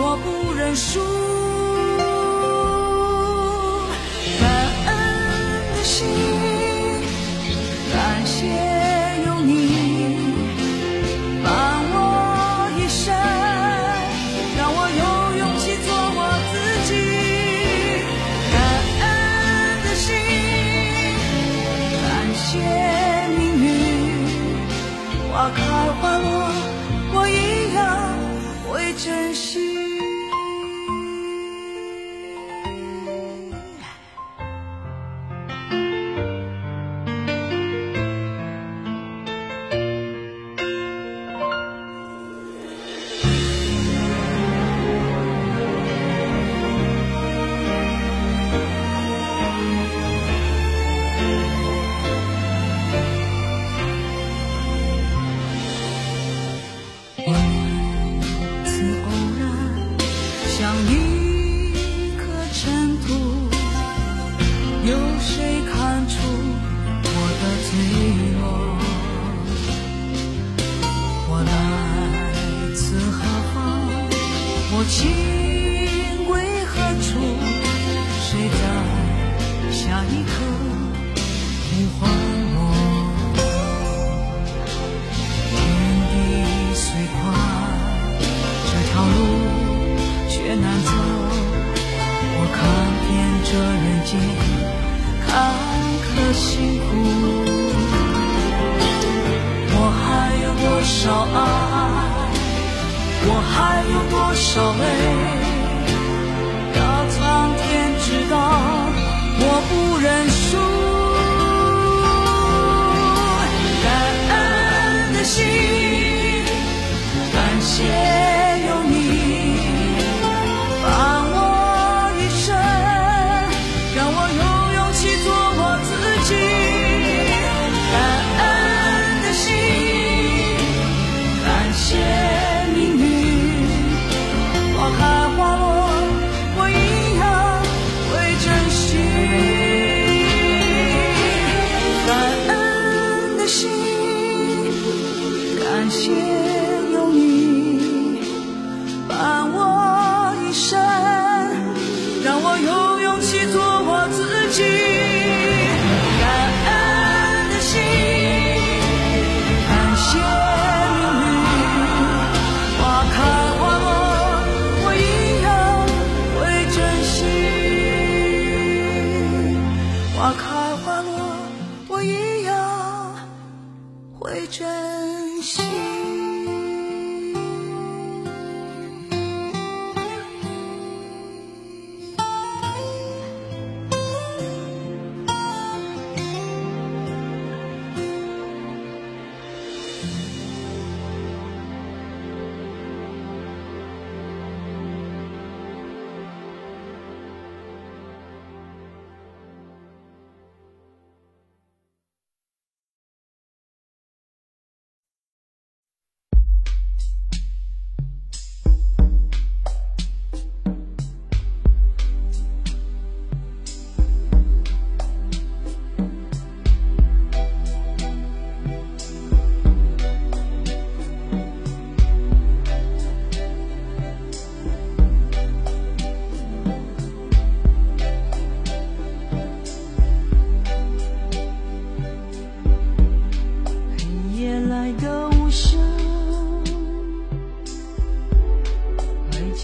我不认输。爱，我还有多少泪？让苍天知道，我不认输。我靠！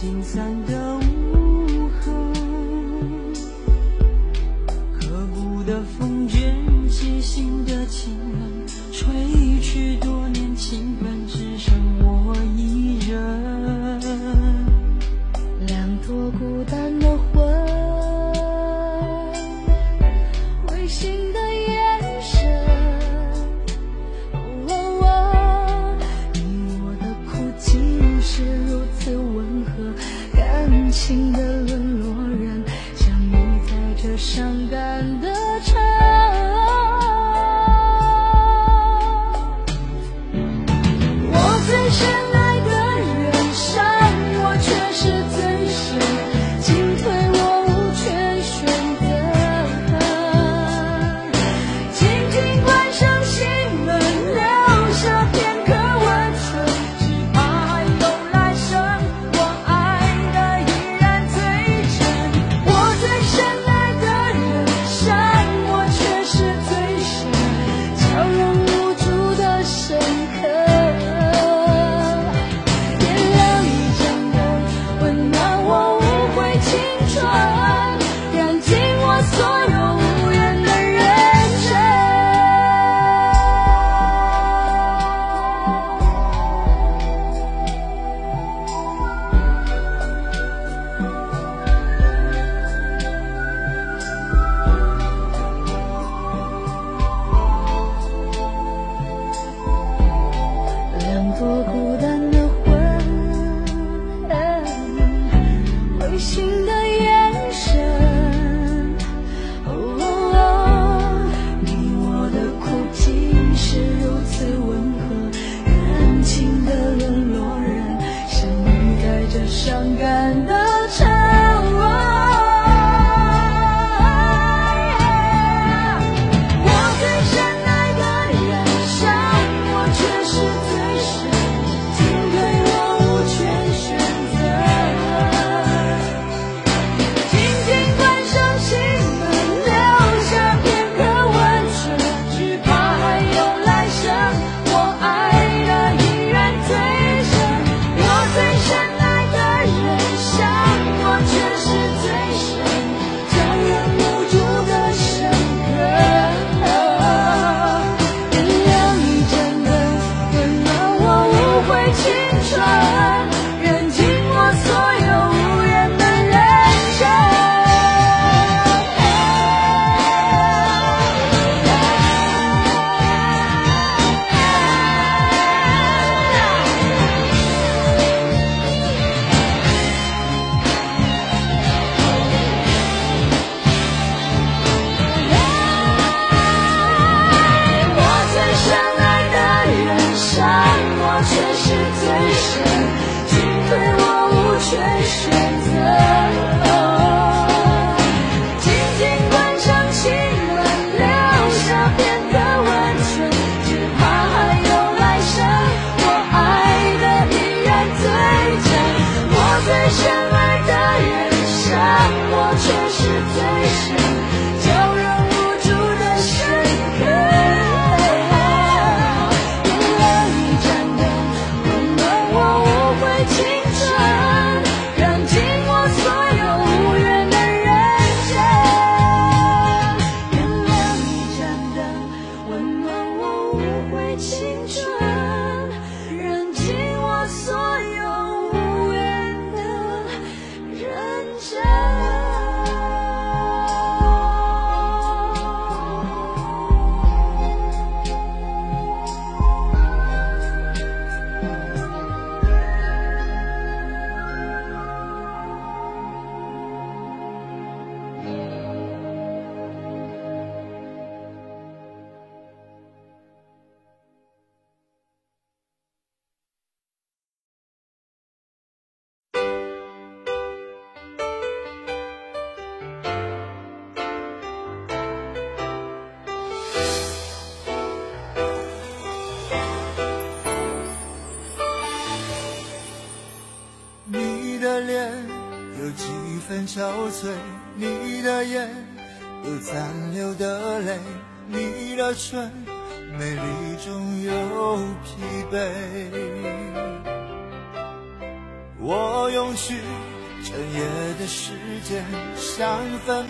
心酸的伤感的。有几分憔悴，你的眼有残留的泪，你的唇美丽中有疲惫。我用去整夜的时间，想分。